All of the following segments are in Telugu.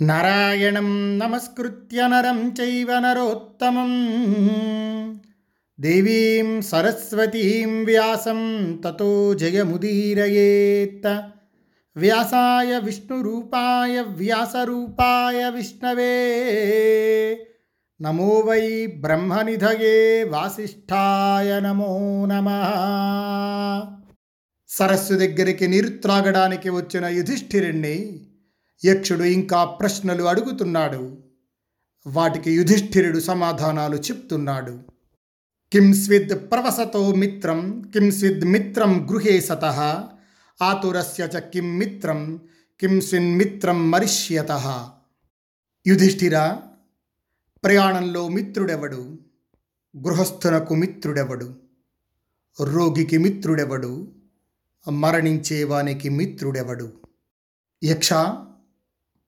నారాయణం నమస్కృత్య నరం చైవ నరోత్తమం. దేవీం సరస్వతీం వ్యాసం తతో జయముదీరయేత్. వ్యాసాయ విష్ణురూపాయ వ్యాసరూపాయ విష్ణవే. నమో వై బ్రహ్మనిధయే వాసిష్ఠాయ నమో నమ. సరస్సు దగ్గరికి నీరు త్రాగడానికి వచ్చిన యుధిష్ఠిరుణ్ణి యక్షుడు ఇంకా ప్రశ్నలు అడుగుతున్నాడు. వాటికి యుధిష్ఠిరుడు సమాధానాలు చెప్తున్నాడు. కిం స్విద్ ప్రవసతో మిత్రం కిం స్విద్ మిత్రం గృహే సత ఆతురస్య చ కిం మిత్రం కింస్విన్ మిత్రం మరిష్యత. యుధిష్ఠిర ప్రయాణంలో మిత్రుడెవడు? గృహస్థునకు మిత్రుడెవడు? రోగికి మిత్రుడెవడు? మరణించేవానికి మిత్రుడెవడు? యక్ష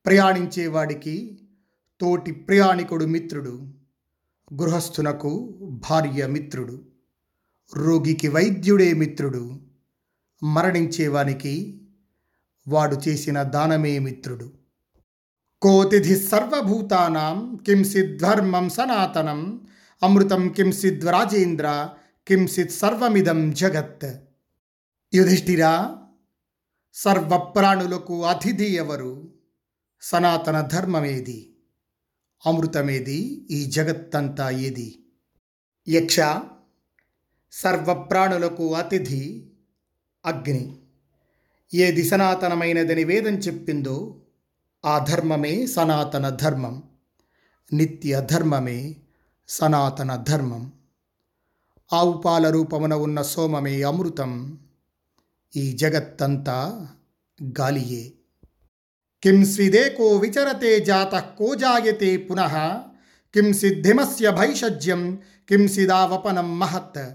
ప్రయాణించేవాడికి తోటి ప్రయాణికుడు మిత్రుడు గృహస్థునకు భార్య మిత్రుడు రోగికి వైద్యుడే మిత్రుడు మరణించేవానికి వాడు చేసిన దానమే మిత్రుడు. కోతిథి సర్వభూతానాం కింసిద్ ధర్మం సనాతనం అమృతం కింసిద్ రాజేంద్ర కింసిద్ సర్వమిదం జగత్. యుధిష్ఠిరా సర్వప్రాణులకు అతిథి ఎవరు? సనాతన ధర్మమేది అమృతమేది? ఈ జగత్తంతా ఏది? యక్ష? సర్వప్రాణులకు అతిథి? అగ్ని? ఏది సనాతనమైనదని వేదం చెప్పిందో ఆ ధర్మమే సనాతన ధర్మం నిత్య ధర్మమే సనాతన ధర్మం ఆవు పాల రూపమున ఉన్న సోమమే అమృతం. ఈ జగత్తంతా గాలియే. కిం స్విదేకో విచరతే జాత కో జాయతే పునః? కిం సిద్ధిమస్య భైషజ్యం? కిం సిదావపనం మహత్?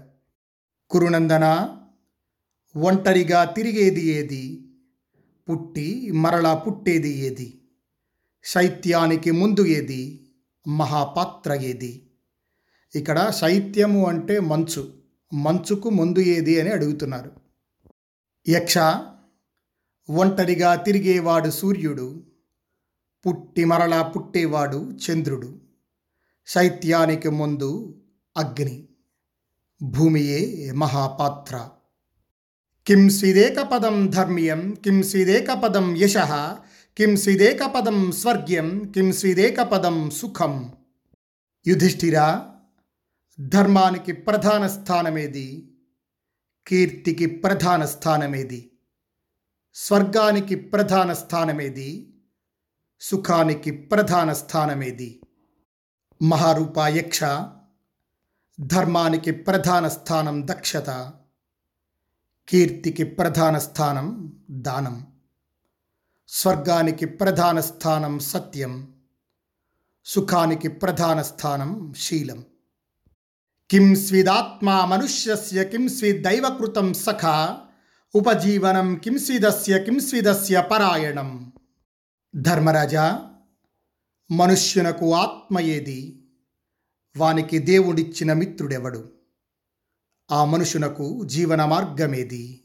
కురునందన ఒంటరిగా తిరిగేది ఏది? పుట్టి మరలా పుట్టేది ఏది? శైత్యానికి ముందు ఏది? మహాపాత్ర ఏది? ఇక్కడ శైత్యము అంటే మంచు. మంచుకు ముందు ఏది అని అడుగుతున్నారు. యక్ష ఒంటరిగా తిరిగేవాడు సూర్యుడు పుట్టి మరలా పుట్టేవాడు చంద్రుడు. శైత్యానికి ముందు అగ్ని భూమియే మహాపాత్ర. కిం సిదేకపదం ధర్మ్యం కిం సిదేకపదం యశ కిం సిదేకపదం స్వర్గ్యం కిం సిదేకపదం సుఖం. యుధిష్ఠిరా ధర్మానికి ప్రధాన స్థానమేది? కీర్తికి ప్రధాన స్థానమేది? స్వర్గానికి ప్రధాన స్థానమేది? సుఖానికి ప్రధాన స్థానమేది? మహారూప యక్ష ధర్మానికి ప్రధాన స్థానం దక్షత కీర్తికి ప్రధాన స్థానం దానం స్వర్గానికి ప్రధాన స్థానం సత్యం సుఖానికి ప్రధాన స్థానం శీలం. కిం స్విదాత్మా మనుష్యస్య కిం స్విదైవకృతం సఖా ఉపజీవనం కిం కింసిదస్య పరాయణం. ధర్మరాజా మనుష్యునకు ఆత్మ ఏది? వానికి దేవుడిచ్చిన మిత్రుడెవడు? ఆ మనుషునకు జీవన మార్గమేది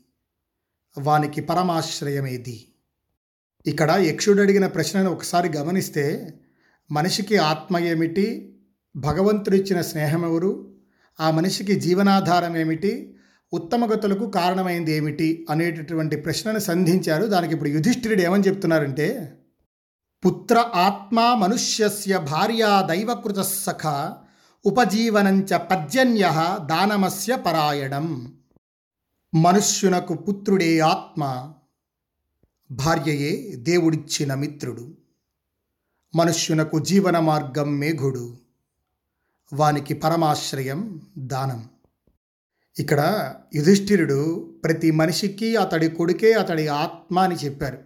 వానికి పరమాశ్రయమేది? ఇక్కడ యక్షుడు అడిగిన ప్రశ్నను ఒకసారి గమనిస్తే మనిషికి ఆత్మ ఏమిటి? భగవంతుడిచ్చిన స్నేహం ఎవరు? ఆ మనిషికి జీవనాధారం ఏమిటి? ఉత్తమగతులకు కారణమైంది ఏమిటి అనేటటువంటి ప్రశ్నను సంధించారు. దానికి ఇప్పుడు యుధిష్ఠిరుడు ఏమని చెప్తున్నారంటే పుత్ర ఆత్మా మనుష్యస్య భార్యా దైవకృత సఖ ఉపజీవనంచ పర్జన్య దానమస్య పరాయణం. మనుష్యునకు పుత్రుడే ఆత్మ భార్యయే దేవుడిచ్చిన మిత్రుడు. మనుష్యునకు జీవన మార్గం మేఘుడు వానికి పరమాశ్రయం దానం. ఇక్కడ యుధిష్ఠిరుడు ప్రతి మనిషికి అతడి కొడుకే అతడి ఆత్మ అని చెప్పారు.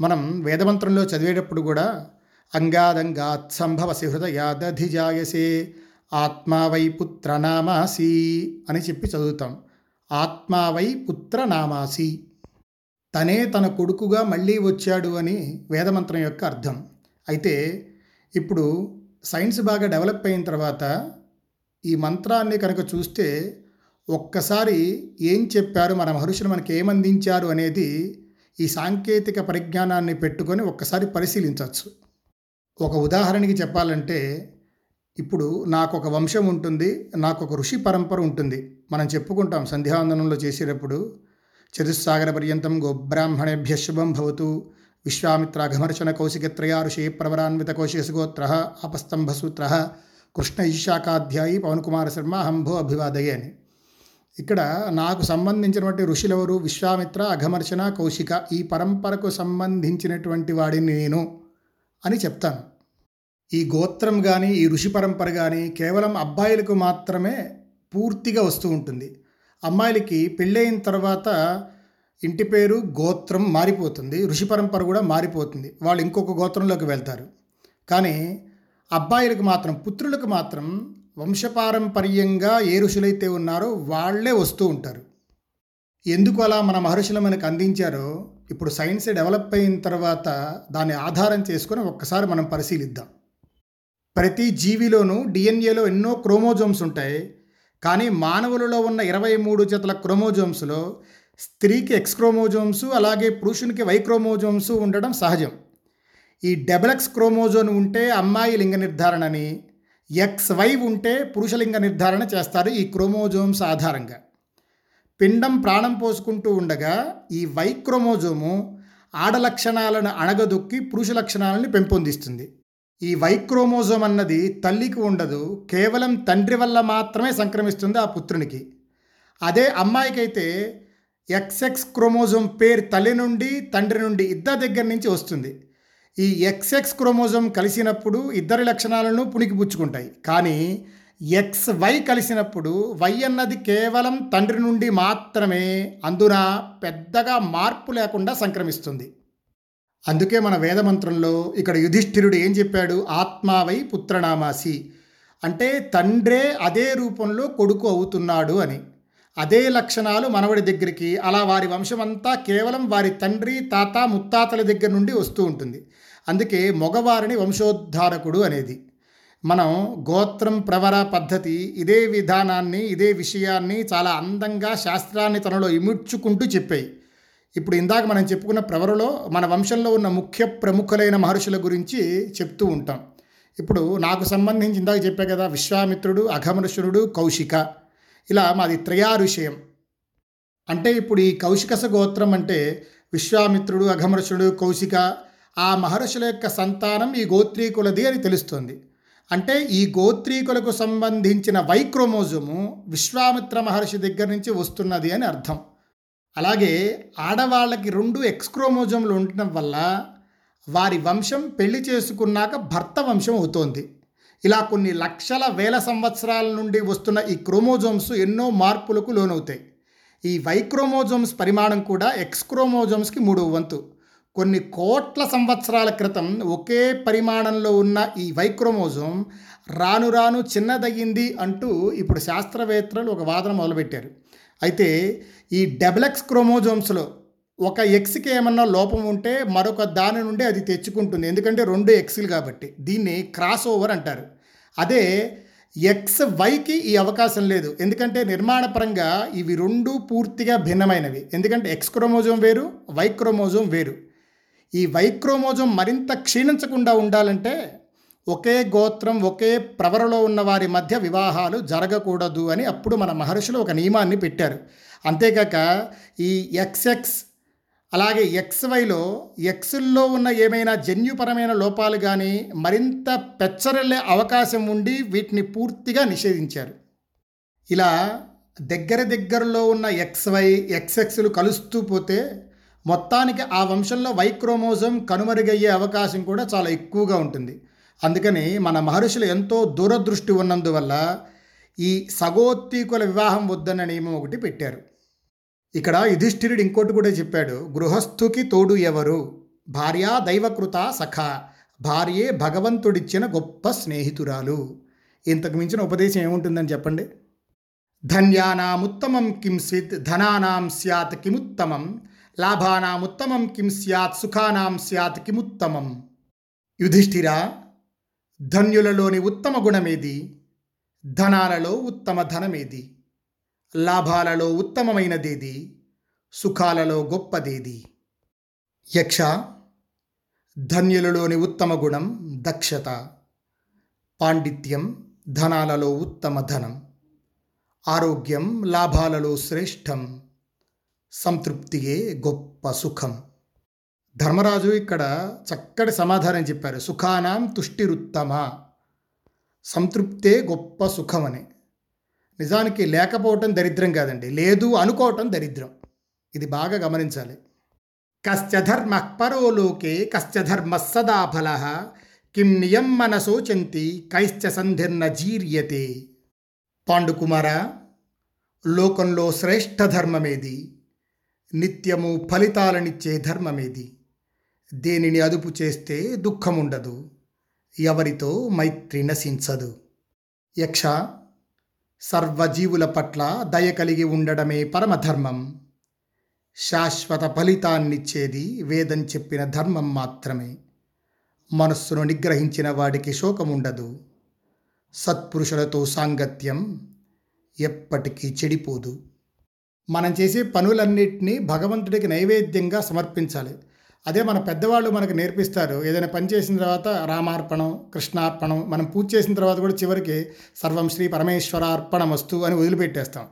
మనం వేదమంత్రంలో చదివేటప్పుడు కూడా అంగాదంగాత్ సంభవసి హృదయాదధిజాయసే ఆత్మావై పుత్ర నామాసి అని చెప్పి చదువుతాం. ఆత్మావై పుత్ర నామాసి తనే తన కొడుకుగా మళ్ళీ వచ్చాడు అని వేదమంత్రం యొక్క అర్థం. అయితే ఇప్పుడు సైన్స్ బాగా డెవలప్ అయిన తర్వాత ఈ మంత్రాన్ని కనుక చూస్తే ఒక్కసారి ఏం చెప్పారు? మన మహర్షులు మనకి ఏమందించారు అనేది ఈ సాంకేతిక పరిజ్ఞానాన్ని పెట్టుకొని ఒక్కసారి పరిశీలించవచ్చు. ఒక ఉదాహరణకి చెప్పాలంటే ఇప్పుడు నాకు ఒక వంశం ఉంటుంది నాకు ఒక ఋషి పరంపర ఉంటుంది. మనం చెప్పుకుంటాం సంధ్యావందనంలో చేసేటప్పుడు చతుస్సాగర పర్యంతం గోబ్రాహ్మణేభ్య శుభం భవతు విశ్వామిత్రాఘమర్చన కౌశికత్రయా ఋషి ప్రవరాన్విత కోశేసుగోత్ర అపస్తంభసూత్ర కృష్ణ ఈశాఖాధ్యాయి పవన్ కుమార శర్మ హంభో అభివాదయ్య అని. ఇక్కడ నాకు సంబంధించినటువంటి ఋషులెవరు? విశ్వామిత్ర అఘమర్చన కౌశిక ఈ పరంపరకు సంబంధించినటువంటి వాడిని నేను అని చెప్తాను. ఈ గోత్రం కానీ ఈ ఋషి పరంపర కానీ కేవలం అబ్బాయిలకు మాత్రమే పూర్తిగా వస్తూ ఉంటుంది. అమ్మాయిలకి పెళ్ళయిన తర్వాత ఇంటి పేరు గోత్రం మారిపోతుంది. ఋషి పరంపర కూడా మారిపోతుంది. వాళ్ళు ఇంకొక గోత్రంలోకి వెళ్తారు. కానీ అబ్బాయిలకు మాత్రం పుత్రులకు మాత్రం వంశపారంపర్యంగా ఏ ఋషులైతే ఉన్నారో వాళ్ళే వస్తూ ఉంటారు. ఎందుకు అలా మన మహర్షులు మనకు అందించారో ఇప్పుడు సైన్స్ డెవలప్ అయిన తర్వాత దాన్ని ఆధారం చేసుకొని ఒక్కసారి మనం పరిశీలిద్దాం. ప్రతి జీవిలోనూ డిఎన్ఏలో ఎన్నో క్రోమోజోమ్స్ ఉంటాయి. కానీ మానవులలో ఉన్న ఇరవై మూడు జతల క్రోమోజోమ్స్లో స్త్రీకి ఎక్స్ క్రోమోజోమ్స్ అలాగే పురుషునికి వై క్రోమోజోమ్స్ ఉండడం సహజం. ఈ డబుల్ క్రోమోజోన్ ఉంటే అమ్మాయి లింగ నిర్ధారణని ఎక్స్ వై ఉంటే పురుషలింగ నిర్ధారణ చేస్తారు ఈ క్రోమోజోమ్స్ ఆధారంగా. పిండం ప్రాణం పోసుకుంటూ ఉండగా ఈ వై క్రోమోజోము ఆడ లక్షణాలను అణగదొక్కి పురుష లక్షణాలను పెంపొందిస్తుంది. ఈ వై క్రోమోజోమ్ అన్నది తల్లికి ఉండదు కేవలం తండ్రి వల్ల మాత్రమే సంక్రమిస్తుంది ఆ పుత్రునికి. అదే అమ్మాయికైతే ఎక్స్ఎక్స్ క్రోమోజోమ్ పేరు తల్లి నుండి తండ్రి నుండి ఇద్దరి దగ్గర నుంచి వస్తుంది. ఈ ఎక్స్ఎక్స్ క్రోమోజోమ్ కలిసినప్పుడు ఇద్దరి లక్షణాలను పుణికిపుచ్చుకుంటాయి. కానీ ఎక్స్ వై కలిసినప్పుడు వై అన్నది కేవలం తండ్రి నుండి మాత్రమే అందున పెద్దగా మార్పు లేకుండా సంక్రమిస్తుంది. అందుకే మన వేదమంత్రంలో ఇక్కడ యుధిష్ఠిరుడు ఏం చెప్పాడు? ఆత్మావై పుత్రనామాసి. అంటే తండ్రే అదే రూపంలో కొడుకు అవుతున్నాడు అని. అదే లక్షణాలు మనవడి దగ్గరికి అలా వారి వంశమంతా కేవలం వారి తండ్రి తాత ముత్తాతల దగ్గర నుండి వస్తూ ఉంటుంది. అందుకే మగవారిని వంశోద్ధారకుడు అనేది. మనం గోత్రం ప్రవర పద్ధతి ఇదే విధానాన్ని ఇదే విషయాన్ని చాలా అందంగా శాస్త్రాన్ని తనలో ఇముడ్చుకుంటూ చెప్పాయి. ఇప్పుడు ఇందాక మనం చెప్పుకున్న ప్రవరలో మన వంశంలో ఉన్న ముఖ్య ప్రముఖులైన మహర్షుల గురించి చెప్తూ ఉంటాం. ఇప్పుడు నాకు సంబంధించి ఇందాక చెప్పా కదా విశ్వామిత్రుడు అఘమరుషుడు కౌశిక. ఇలా మాది త్రయారుషయం. అంటే ఇప్పుడు ఈ కౌశికస గోత్రం అంటే విశ్వామిత్రుడు అఘమరుషుడు కౌశిక ఆ మహర్షుల యొక్క సంతానం ఈ గోత్రీకులది అని తెలుస్తుంది. అంటే ఈ గోత్రీకులకు సంబంధించిన వైక్రోమోజోము విశ్వామిత్ర మహర్షి దగ్గర నుంచి వస్తున్నది అని అర్థం. అలాగే ఆడవాళ్ళకి రెండు ఎక్స్క్రోమోజోములు ఉండటం వల్ల వారి వంశం పెళ్ళి చేసుకున్నాక భర్త వంశం అవుతోంది. ఇలా కొన్ని లక్షల వేల సంవత్సరాల నుండి వస్తున్న ఈ క్రోమోజోమ్స్ ఎన్నో మార్పులకు లోనవుతాయి. ఈ వైక్రోమోజోమ్స్ పరిమాణం కూడా ఎక్స్క్రోమోజోమ్స్కి మూడు వంతు. కొన్ని కోట్ల సంవత్సరాల క్రితం ఒకే పరిమాణంలో ఉన్న ఈ వైక్రోమోజోమ్ రాను రాను చిన్నదయ్యింది అంటూ ఇప్పుడు శాస్త్రవేత్తలు ఒక వాదన మొదలుపెట్టారు. అయితే ఈ డెబ్లెక్స్ క్రోమోజోమ్స్లో ఒక ఎక్స్కి ఏమన్నా లోపం ఉంటే మరొక దాని నుండి అది తెచ్చుకుంటుంది. ఎందుకంటే రెండు ఎక్స్లు కాబట్టి. దీన్ని క్రాస్ ఓవర్ అంటారు. అదే ఎక్స్ వైకి ఈ అవకాశం లేదు. ఎందుకంటే నిర్మాణపరంగా ఇవి రెండు పూర్తిగా భిన్నమైనవి. ఎందుకంటే ఎక్స్ క్రోమోజోమ్ వేరు వై క్రోమోజోమ్ వేరు. ఈ వైక్రోమోజం మరింత క్షీణించకుండా ఉండాలంటే ఒకే గోత్రం ఒకే ప్రవరలో ఉన్న వారి మధ్య వివాహాలు జరగకూడదు అని అప్పుడు మన మహర్షులు ఒక నియమాన్ని పెట్టారు. అంతేకాక ఈ ఎక్స్ఎక్స్ అలాగే ఎక్స్వైలో ఎక్స్ల్లో ఉన్న ఏమైనా జన్యుపరమైన లోపాలు కానీ మరింత పెచ్చరెళ్ళే అవకాశం ఉండి వీటిని పూర్తిగా నిషేధించారు. ఇలా దగ్గర దగ్గరలో ఉన్న ఎక్స్వై ఎక్స్ఎక్స్లు కలుస్తూ పోతే మొత్తానికి ఆ వంశంలో వైక్రోమోజం కనుమరుగయ్యే అవకాశం కూడా చాలా ఎక్కువగా ఉంటుంది. అందుకని మన మహర్షులు ఎంతో దూరదృష్టి ఉన్నందువల్ల ఈ సగోత్తీకుల వివాహం వద్దన్న నియమం ఒకటి పెట్టారు. ఇక్కడ యుధిష్ఠిరుడు ఇంకోటి కూడా చెప్పాడు. గృహస్థుకి తోడు ఎవరు? భార్య దైవకృత సఖ. భార్యే భగవంతుడిచ్చిన గొప్ప స్నేహితురాలు. ఇంతకు మించిన ఉపదేశం ఏముంటుందని చెప్పండి? ధన్యానాముత్తమం కిం స్విత్ ధనానాం స్యాత్ కిముత్తమం. లాభానాముత్తమం కిం స్యాత్ సుఖానాం స్యాత్ కిముత్తమం యుధిష్ఠిర ధన్యులలోని ఉత్తమ గుణమేది? ధనాలలో ఉత్తమ ధనమేది? లాభాలలో ఉత్తమమైనదేది? సుఖాలలో గొప్పదేది? యక్ష ధన్యులలోని ఉత్తమ గుణం దక్షత. పాండిత్యం ధనాలలో ఉత్తమ ధనం. ఆరోగ్యం లాభాలలో శ్రేష్టం. సంతృప్తియే గొప్ప సుఖం. ధర్మరాజు ఇక్కడ చక్కటి సమాధానం చెప్పారు. సుఖానాం తుష్టిరుత్తమ. సంతృప్తే గొప్ప సుఖం అని నిజానికి లేకపోవటం దరిద్రం కాదండి. లేదు అనుకోవటం దరిద్రం. ఇది బాగా గమనించాలి. కశ్చ ధర్మ పరో కశ్చ ధర్మ కిం నియం మనసోచంతి కైశ్చ సంధిర్న జీర్యతే. పాండుకుమార లోకంలో శ్రేష్ఠ ధర్మమేది? నిత్యము ఫలితాలనిచ్చే ధర్మమేది? దేనిని అదుపు చేస్తే దుఃఖముండదు ఎవరితో మైత్రి నశించదు. యక్ష సర్వజీవుల పట్ల దయ కలిగి ఉండడమే పరమధర్మం. శాశ్వత ఫలితాన్నిచ్చేది వేదం చెప్పిన ధర్మం మాత్రమే. మనస్సును నిగ్రహించిన వాడికి శోకముండదు. సత్పురుషులతో సాంగత్యం ఎప్పటికీ చెడిపోదు. మనం చేసే పనులన్నింటినీ భగవంతుడికి నైవేద్యంగా సమర్పించాలి. అదే మన పెద్దవాళ్ళు మనకు నేర్పిస్తారు. ఏదైనా పని చేసిన తర్వాత రామార్పణం కృష్ణార్పణం మనం పూజ చేసిన తర్వాత కూడా చివరికి సర్వం శ్రీ పరమేశ్వరార్పణం వస్తు అని వదిలిపెట్టేస్తాం.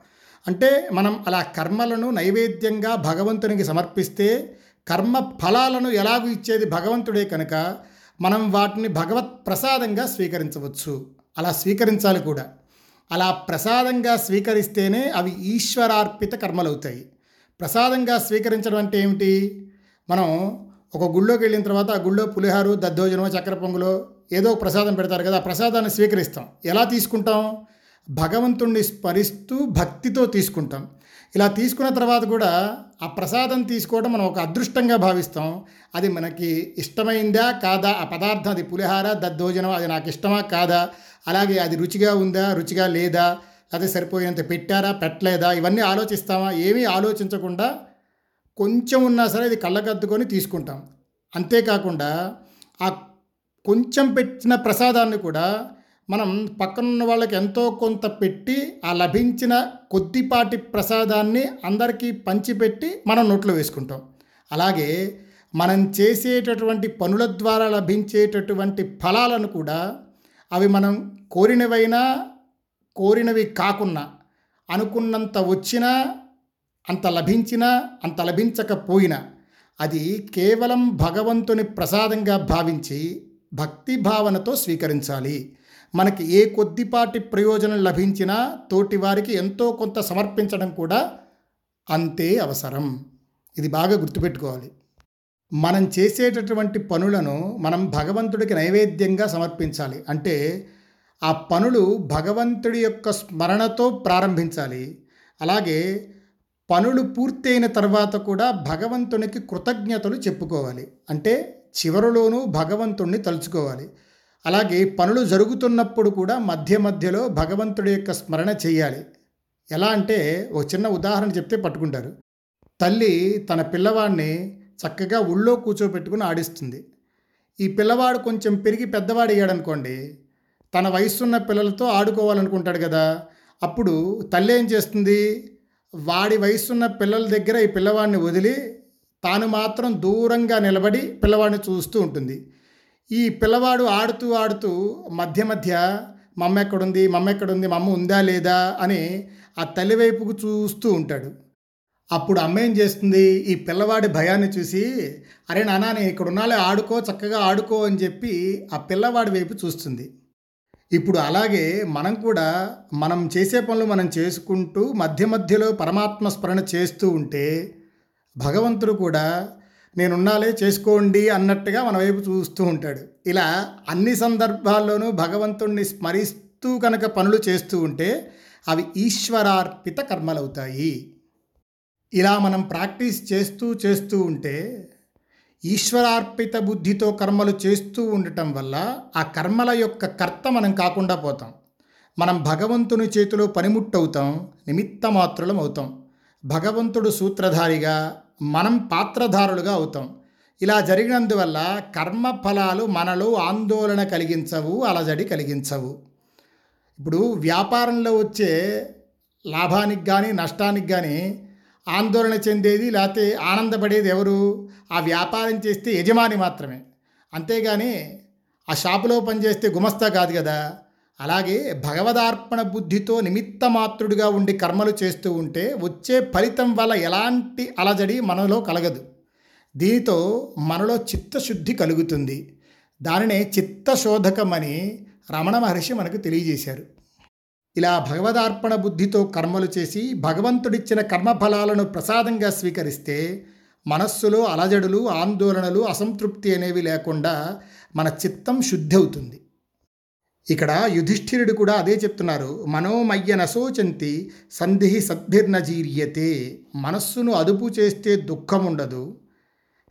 అంటే మనం అలా కర్మలను నైవేద్యంగా భగవంతునికి సమర్పిస్తే కర్మ ఫలాలను ఎలాగూ ఇచ్చేది భగవంతుడే కనుక మనం వాటిని భగవత్ ప్రసాదంగా స్వీకరించవచ్చు. అలా స్వీకరించాలి కూడా. అలా ప్రసాదంగా స్వీకరిస్తేనే అవి ఈశ్వరార్పిత కర్మలవుతాయి. ప్రసాదంగా స్వీకరించడం అంటే ఏమిటి? మనం ఒక గుళ్ళోకి వెళ్ళిన తర్వాత ఆ గుళ్ళో పులిహారు దద్దోజనమో చక్కెర పొంగులో ఏదో ఒక ప్రసాదం పెడతారు కదా ఆ ప్రసాదాన్ని స్వీకరిస్తాం. ఎలా తీసుకుంటాం? భగవంతుణ్ణి స్మరిస్తూ భక్తితో తీసుకుంటాం. ఇలా తీసుకున్న తర్వాత కూడా ఆ ప్రసాదం తీసుకోవడం మనం ఒక అదృష్టంగా భావిస్తాం. అది మనకి ఇష్టమైందా కాదా? ఆ పదార్థం అది పులిహార దద్దోజనం అది నాకు ఇష్టమా కాదా? అలాగే అది రుచిగా ఉందా? రుచిగా లేదా? అదే సరిపోయినంత పెట్టారా? పెట్టలేదా? ఇవన్నీ ఆలోచిస్తామా? ఏమీ ఆలోచించకుండా కొంచెం ఉన్నా సరే ఇది కళ్ళకద్దుకొని తీసుకుంటాం. అంతేకాకుండా ఆ కొంచెం పెట్టిన ప్రసాదాన్ని కూడా మనం పక్కనున్న వాళ్ళకి ఎంతో కొంత పెట్టి ఆ లభించిన కొద్దిపాటి ప్రసాదాన్ని అందరికీ పంచిపెట్టి మనం నోట్లో వేసుకుంటాం. అలాగే మనం చేసేటటువంటి పనుల ద్వారా లభించేటటువంటి ఫలాలను కూడా అవి మనం కోరినవైనా కోరినవి కాకున్నా అనుకున్నంత వచ్చినా అంత లభించినా అంత లభించకపోయినా అది కేవలం భగవంతుని ప్రసాదంగా భావించి భక్తి భావనతో స్వీకరించాలి. మనకి ఏ కొద్దిపాటి ప్రయోజనం లభించినా తోటి వారికి ఎంతో కొంత సమర్పించడం కూడా అంతే అవసరం. ఇది బాగా గుర్తుపెట్టుకోవాలి. మనం చేసేటటువంటి పనులను మనం భగవంతుడికి నైవేద్యంగా సమర్పించాలి. అంటే ఆ పనులు భగవంతుడి యొక్క స్మరణతో ప్రారంభించాలి. అలాగే పనులు పూర్తయిన తర్వాత కూడా భగవంతునికి కృతజ్ఞతలు చెప్పుకోవాలి. అంటే చివరిలోనూ భగవంతుణ్ణి తలుచుకోవాలి. అలాగే పనులు జరుగుతున్నప్పుడు కూడా మధ్య మధ్యలో భగవంతుడి యొక్క స్మరణ చేయాలి. ఎలా అంటే ఒక చిన్న ఉదాహరణ చెప్తే పట్టుకుంటారు. తల్లి తన పిల్లవాడిని చక్కగా ఊళ్ళో కూర్చోబెట్టుకుని ఆడిస్తుంది. ఈ పిల్లవాడు కొంచెం పెరిగి పెద్దవాడు అయ్యాడనుకోండి తన వయసున్న పిల్లలతో ఆడుకోవాలనుకుంటాడు కదా అప్పుడు తల్లి ఏం చేస్తుంది? వాడి వయసున్న పిల్లల దగ్గర ఈ పిల్లవాడిని వదిలి తాను మాత్రం దూరంగా నిలబడి పిల్లవాడిని చూస్తూ ఉంటుంది. ఈ పిల్లవాడు ఆడుతూ ఆడుతూ మధ్య మధ్య మమ్మ ఎక్కడుంది? మమ్మ ఎక్కడుంది? మమ్మ ఉందా లేదా అని ఆ తల్లి వైపుకు చూస్తూ ఉంటాడు. అప్పుడు అమ్మ ఏం చేస్తుంది? ఈ పిల్లవాడి భయాన్ని చూసి అరే నానా నేను ఇక్కడ ఉన్నాలే ఆడుకో చక్కగా ఆడుకో అని చెప్పి ఆ పిల్లవాడి వైపు చూస్తుంది. ఇప్పుడు అలాగే మనం కూడా మనం చేసే పనులు మనం చేసుకుంటూ మధ్య మధ్యలో పరమాత్మ స్మరణ చేస్తూ ఉంటే భగవంతుడు కూడా నేనున్నాలే చేసుకోండి అన్నట్టుగా మన వైపు చూస్తూ ఉంటాడు. ఇలా అన్ని సందర్భాల్లోనూ భగవంతుణ్ణి స్మరిస్తూ కనుక పనులు చేస్తూ ఉంటే అవి ఈశ్వరార్పిత కర్మలవుతాయి. ఇలా మనం ప్రాక్టీస్ చేస్తూ చేస్తూ ఉంటే ఈశ్వరార్పిత బుద్ధితో కర్మలు చేస్తూ ఉండటం వల్ల ఆ కర్మల యొక్క కర్త మనం కాకుండా పోతాం. మనం భగవంతుని చేతిలో పనిముట్టవుతాం నిమిత్త మాత్రులం అవుతాం భగవంతుడు సూత్రధారిగా మనం పాత్రధారులుగా అవుతాం. ఇలా జరిగినందువల్ల కర్మ ఫలాలు మనలో ఆందోళన కలిగించవు అలజడి కలిగించవు. ఇప్పుడు వ్యాపారంలో వచ్చే లాభానికి కానీ నష్టానికి కానీ ఆందోళన చెందేది లేకపోతే ఆనందపడేది ఎవరు? ఆ వ్యాపారం చేస్తే యజమాని మాత్రమే. అంతేగాని ఆ షాపులో పనిచేస్తే గుమస్తా కాదు కదా. అలాగే భగవదార్పణ బుద్ధితో నిమిత్త మాత్రుడిగా ఉండి కర్మలు చేస్తూ ఉంటే వచ్చే ఫలితం వల్ల ఎలాంటి అలజడి మనలో కలగదు. దీనితో మనలో చిత్తశుద్ధి కలుగుతుంది. దానినే చిత్తశోధకమని రమణ మహర్షి మనకు తెలియజేశారు. ఇలా భగవదార్పణ బుద్ధితో కర్మలు చేసి భగవంతుడిచ్చిన కర్మఫలాలను ప్రసాదంగా స్వీకరిస్తే మనస్సులో అలజడులు ఆందోళనలు అసంతృప్తి అనేవి లేకుండా మన చిత్తం శుద్ధి అవుతుంది. ఇక్కడ యుధిష్ఠిరుడు కూడా అదే చెప్తున్నారు. మనోమయ్య నశోచంతి సంధి సద్భిర్నజీర్యతే మనస్సును అదుపు చేస్తే దుఃఖం ఉండదు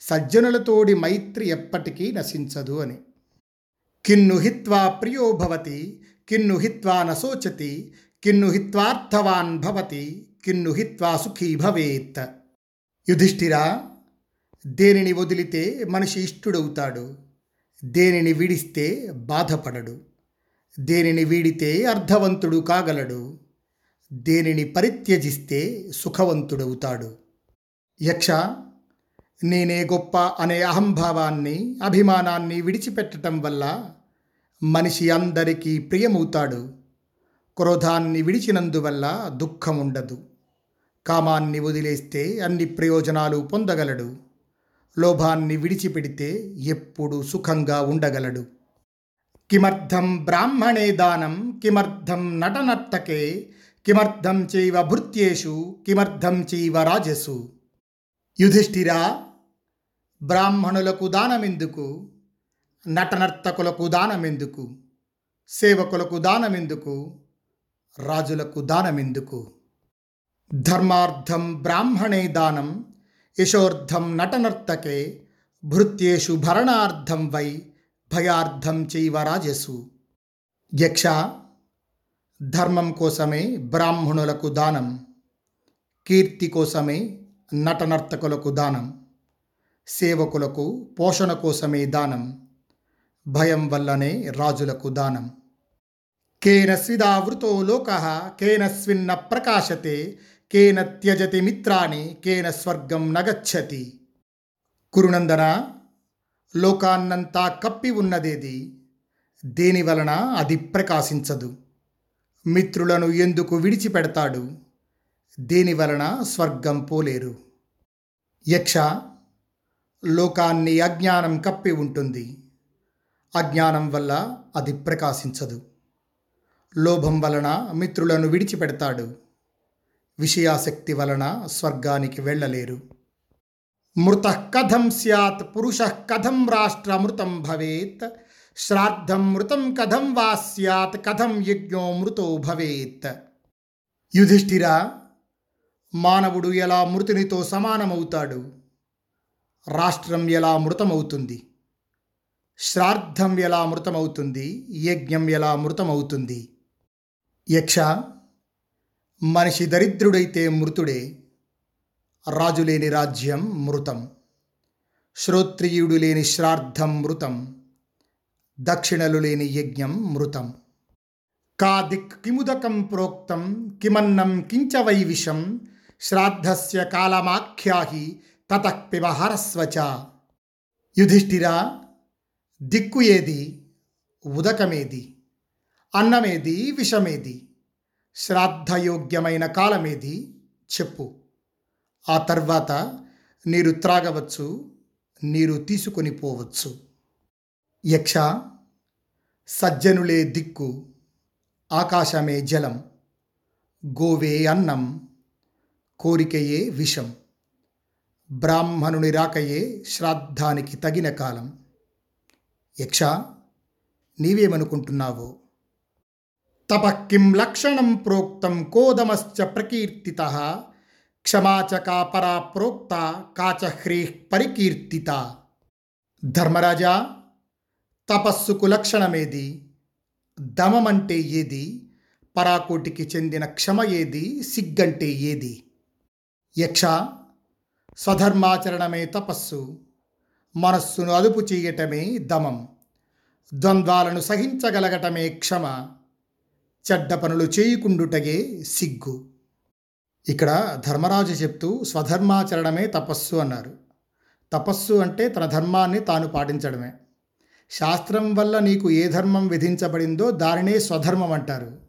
సజ్జనులతోడి మైత్రి ఎప్పటికీ నశించదు అని. కిన్ను హిత్వా ప్రియో భవతి కిన్ను హిత్వా నశోచతి కిన్ను హిత్వార్థవాన్ భవతి కిన్ను హిత్వా సుఖీ భవేత్. యుధిష్ఠిరా దేనిని వదిలితే మనిషి ఇష్టుడవుతాడు? దేనిని విడిస్తే బాధపడడు? దేనిని వీడితే అర్థవంతుడు కాగలడు? దేనిని పరిత్యజిస్తే సుఖవంతుడవుతాడు? యక్ష నేనే గొప్ప అనే అహంభావాన్ని అభిమానాన్ని విడిచిపెట్టడం వల్ల మనిషి అందరికీ ప్రియమవుతాడు. క్రోధాన్ని విడిచినందువల్ల దుఃఖం ఉండదు కామాన్ని వదిలేస్తే అన్ని ప్రయోజనాలు పొందగలడు. లోభాన్ని విడిచిపెడితే ఎప్పుడు సుఖంగా ఉండగలడు. కిమర్థం బ్రాహ్మణే దానం కిమర్థం నటనర్తకే కిమర్థం చైవ భృత్యేషు కిమర్థం చైవ రాజసు యుధిష్ఠిరా బ్రాహ్మణులకు దానమెందుకు నటనర్తకులకు దానమెందుకు సేవకులకు దానమెందుకు రాజులకు దానమెందుకు ధర్మార్థం బ్రాహ్మణే దానం యశోర్థం నటనర్తకే భృత్యేషు భరణార్థం వై భయార్థం చైవ రాజసు యక్ష ధర్మం కోసమే బ్రాహ్మణులకు దానం కీర్తి కోసమే నటనర్తకులకు దానం సేవకులకు పోషణ కోసమే దానం భయం వల్లనే రాజులకు దానం. కేన స్విదావృతో లోక కేన స్విన్న ప్రకాశతే కేన త్యజతి మిత్రాన్ని కేన స్వర్గం నగచ్చతి. కురునందన లోకాన్నంతా కప్పి ఉన్నదేది? దేని వలన అది ప్రకాశించదు? మిత్రులను ఎందుకు విడిచిపెడతాడు? దేని వలన స్వర్గం పోలేరు? యక్ష లోకాన్ని అజ్ఞానం కప్పి ఉంటుంది. అజ్ఞానం వల్ల అది ప్రకాశించదు. లోభం వలన మిత్రులను విడిచిపెడతాడు. విషయాసక్తి వలన స్వర్గానికి వెళ్ళలేరు. మృత కథం సత్ పురుష కథం రాష్ట్రమృతం భవేత్. శ్రాద్ధం మృతం కథం వా సత్ కథం యజ్ఞో మృతో భవేత్. యుధిష్ఠిర మానవుడు ఎలా మృతునితో సమానమవుతాడు? రాష్ట్రం ఎలా మృతమవుతుంది? శ్రాద్ధం ఎలా మృతమవుతుంది? యజ్ఞం ఎలా మృతమవుతుంది? యక్ష మనిషి దరిద్రుడైతే మృతుడే. రాజు లేని రాజ్యం మృతం. శ్రోత్రియుడు లేని శ్రాద్ధం మృతం. దక్షిణలు లేని యజ్ఞం మృతం. కాదిక్ కిముదకం ప్రోక్తం కిమన్నం కించవై విషం శ్రాద్ధస్య కాలమాఖ్యాహి తతః హరస్వచ యుధిష్ఠిరా దిక్కు ఏది ఉదకమేది అన్నమేది విషమేది శ్రాద్ధయోగ్యమైన కాలమేది చెప్పు. ఆ తర్వాత నీరు త్రాగవచ్చు నీరు తీసుకొని పోవచ్చు. యక్ష సజ్జనులే దిక్కు ఆకాశమే జలం గోవే అన్నం కోరికయే విషం బ్రాహ్మణుని రాకయే శ్రాద్ధానికి తగిన కాలం. యక్ష నీవేమనుకుంటున్నావో? తపఃకిం లక్షణం ప్రోక్తం కోదమశ్చ ప్రకీర్తిత? క్షమాచకా పరా ప్రోక్త కాచహ్రీ పరికీర్తిత. ధర్మరాజా తపస్సుకు లక్షణమేది? దమమంటే ఏది? పరాకోటికి చెందిన క్షమ ఏది? సిగ్గంటే ఏది? యక్ష స్వధర్మాచరణమే తపస్సు మనస్సును అదుపు చేయటమే దమం ద్వంద్వాలను సహించగలగటమే క్షమ చెడ్డ పనులు చేయకుండుటగే సిగ్గు. ఇక్కడ ధర్మరాజు చెప్తూ స్వధర్మాచరణమే తపస్సు అన్నారు. తపస్సు అంటే తన ధర్మాన్ని తాను పాటించడమే. శాస్త్రం వల్ల నీకు ఏ ధర్మం విధించబడిందో దానినే స్వధర్మం అంటారు.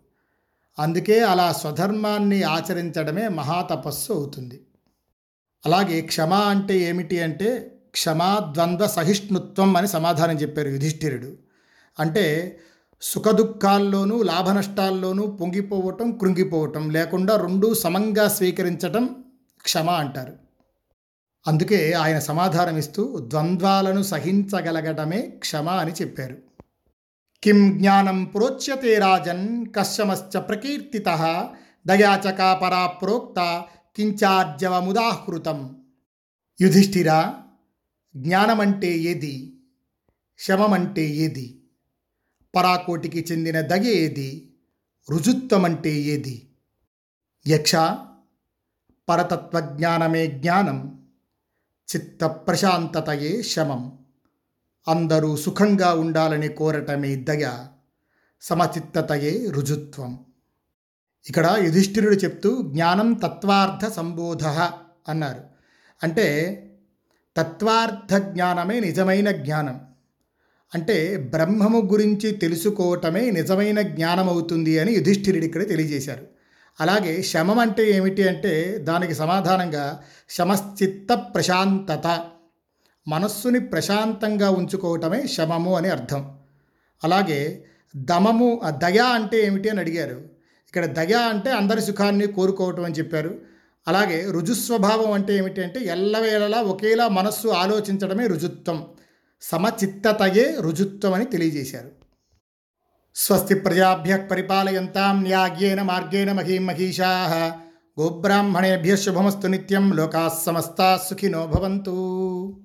అందుకే అలా స్వధర్మాన్ని ఆచరించడమే మహాతపస్సు అవుతుంది. అలాగే క్షమ అంటే ఏమిటి అంటే క్షమా ద్వంద్వ సహిష్ణుత్వం అని సమాధానం చెప్పారు యుధిష్ఠిరుడు. అంటే సుఖదుఖాల్లోనూ లాభనష్టాల్లోనూ పొంగిపోవటం కృంగిపోవటం లేకుండా రెండూ సమంగా స్వీకరించటం క్షమ అంటారు. అందుకే ఆయన సమాధానం ఇస్తూ ద్వంద్వాలను సహించగలగటమే క్షమ అని చెప్పారు. కిం జ్ఞానం ప్రోచ్యతే రాజన్ కశ్యమశ్చ ప్రకీర్తిత దయాచకా పరా ప్రోక్త కించార్జవముదాహృతం. యుధిష్ఠిరా జ్ఞానమంటే ఏది? శమమంటే ఏది? పరాకోటికి చెందిన దగ ఏది? రుజుత్వమంటే ఏది? యక్ష? పరతత్వజ్ఞానమే జ్ఞానం చిత్త ప్రశాంతతయే శమం. అందరూ సుఖంగా ఉండాలని కోరటమే దయ సమచిత్తతయే రుజుత్వం. ఇక్కడ యుధిష్ఠిరుడు చెప్తూ జ్ఞానం తత్వార్థ సంబోధ అన్నారు. అంటే తత్వార్థ జ్ఞానమే నిజమైన జ్ఞానం. అంటే బ్రహ్మము గురించి తెలుసుకోవటమే నిజమైన జ్ఞానం అవుతుంది అని యుధిష్ఠిరుడు ఇక్కడ తెలియజేశారు. అలాగే శమం అంటే ఏమిటి అంటే దానికి సమాధానంగా శమశ్చిత్త ప్రశాంతత. మనస్సుని ప్రశాంతంగా ఉంచుకోవటమే శమము అని అర్థం. అలాగే దమము దయ అంటే ఏమిటి అని అడిగారు. ఇక్కడ దయ అంటే అందరి సుఖాన్ని కోరుకోవటం అని చెప్పారు. అలాగే రుజుస్వభావం అంటే ఏమిటి అంటే ఎల్లవేళలా ఒకేలా మనస్సు ఆలోచించడమే రుజుత్వం. సమచిత్తతయే రుజుత్వమని తెలియజేశారు. స్వస్తి ప్రజాభ్య పరిపాలయంతాం న్యాగ్యేన మార్గేణ మహీం మహిషా గోబ్రాహ్మణేభ్య శుభమస్తు నిత్యం లోకా సమస్తా సుఖినో భవంతు.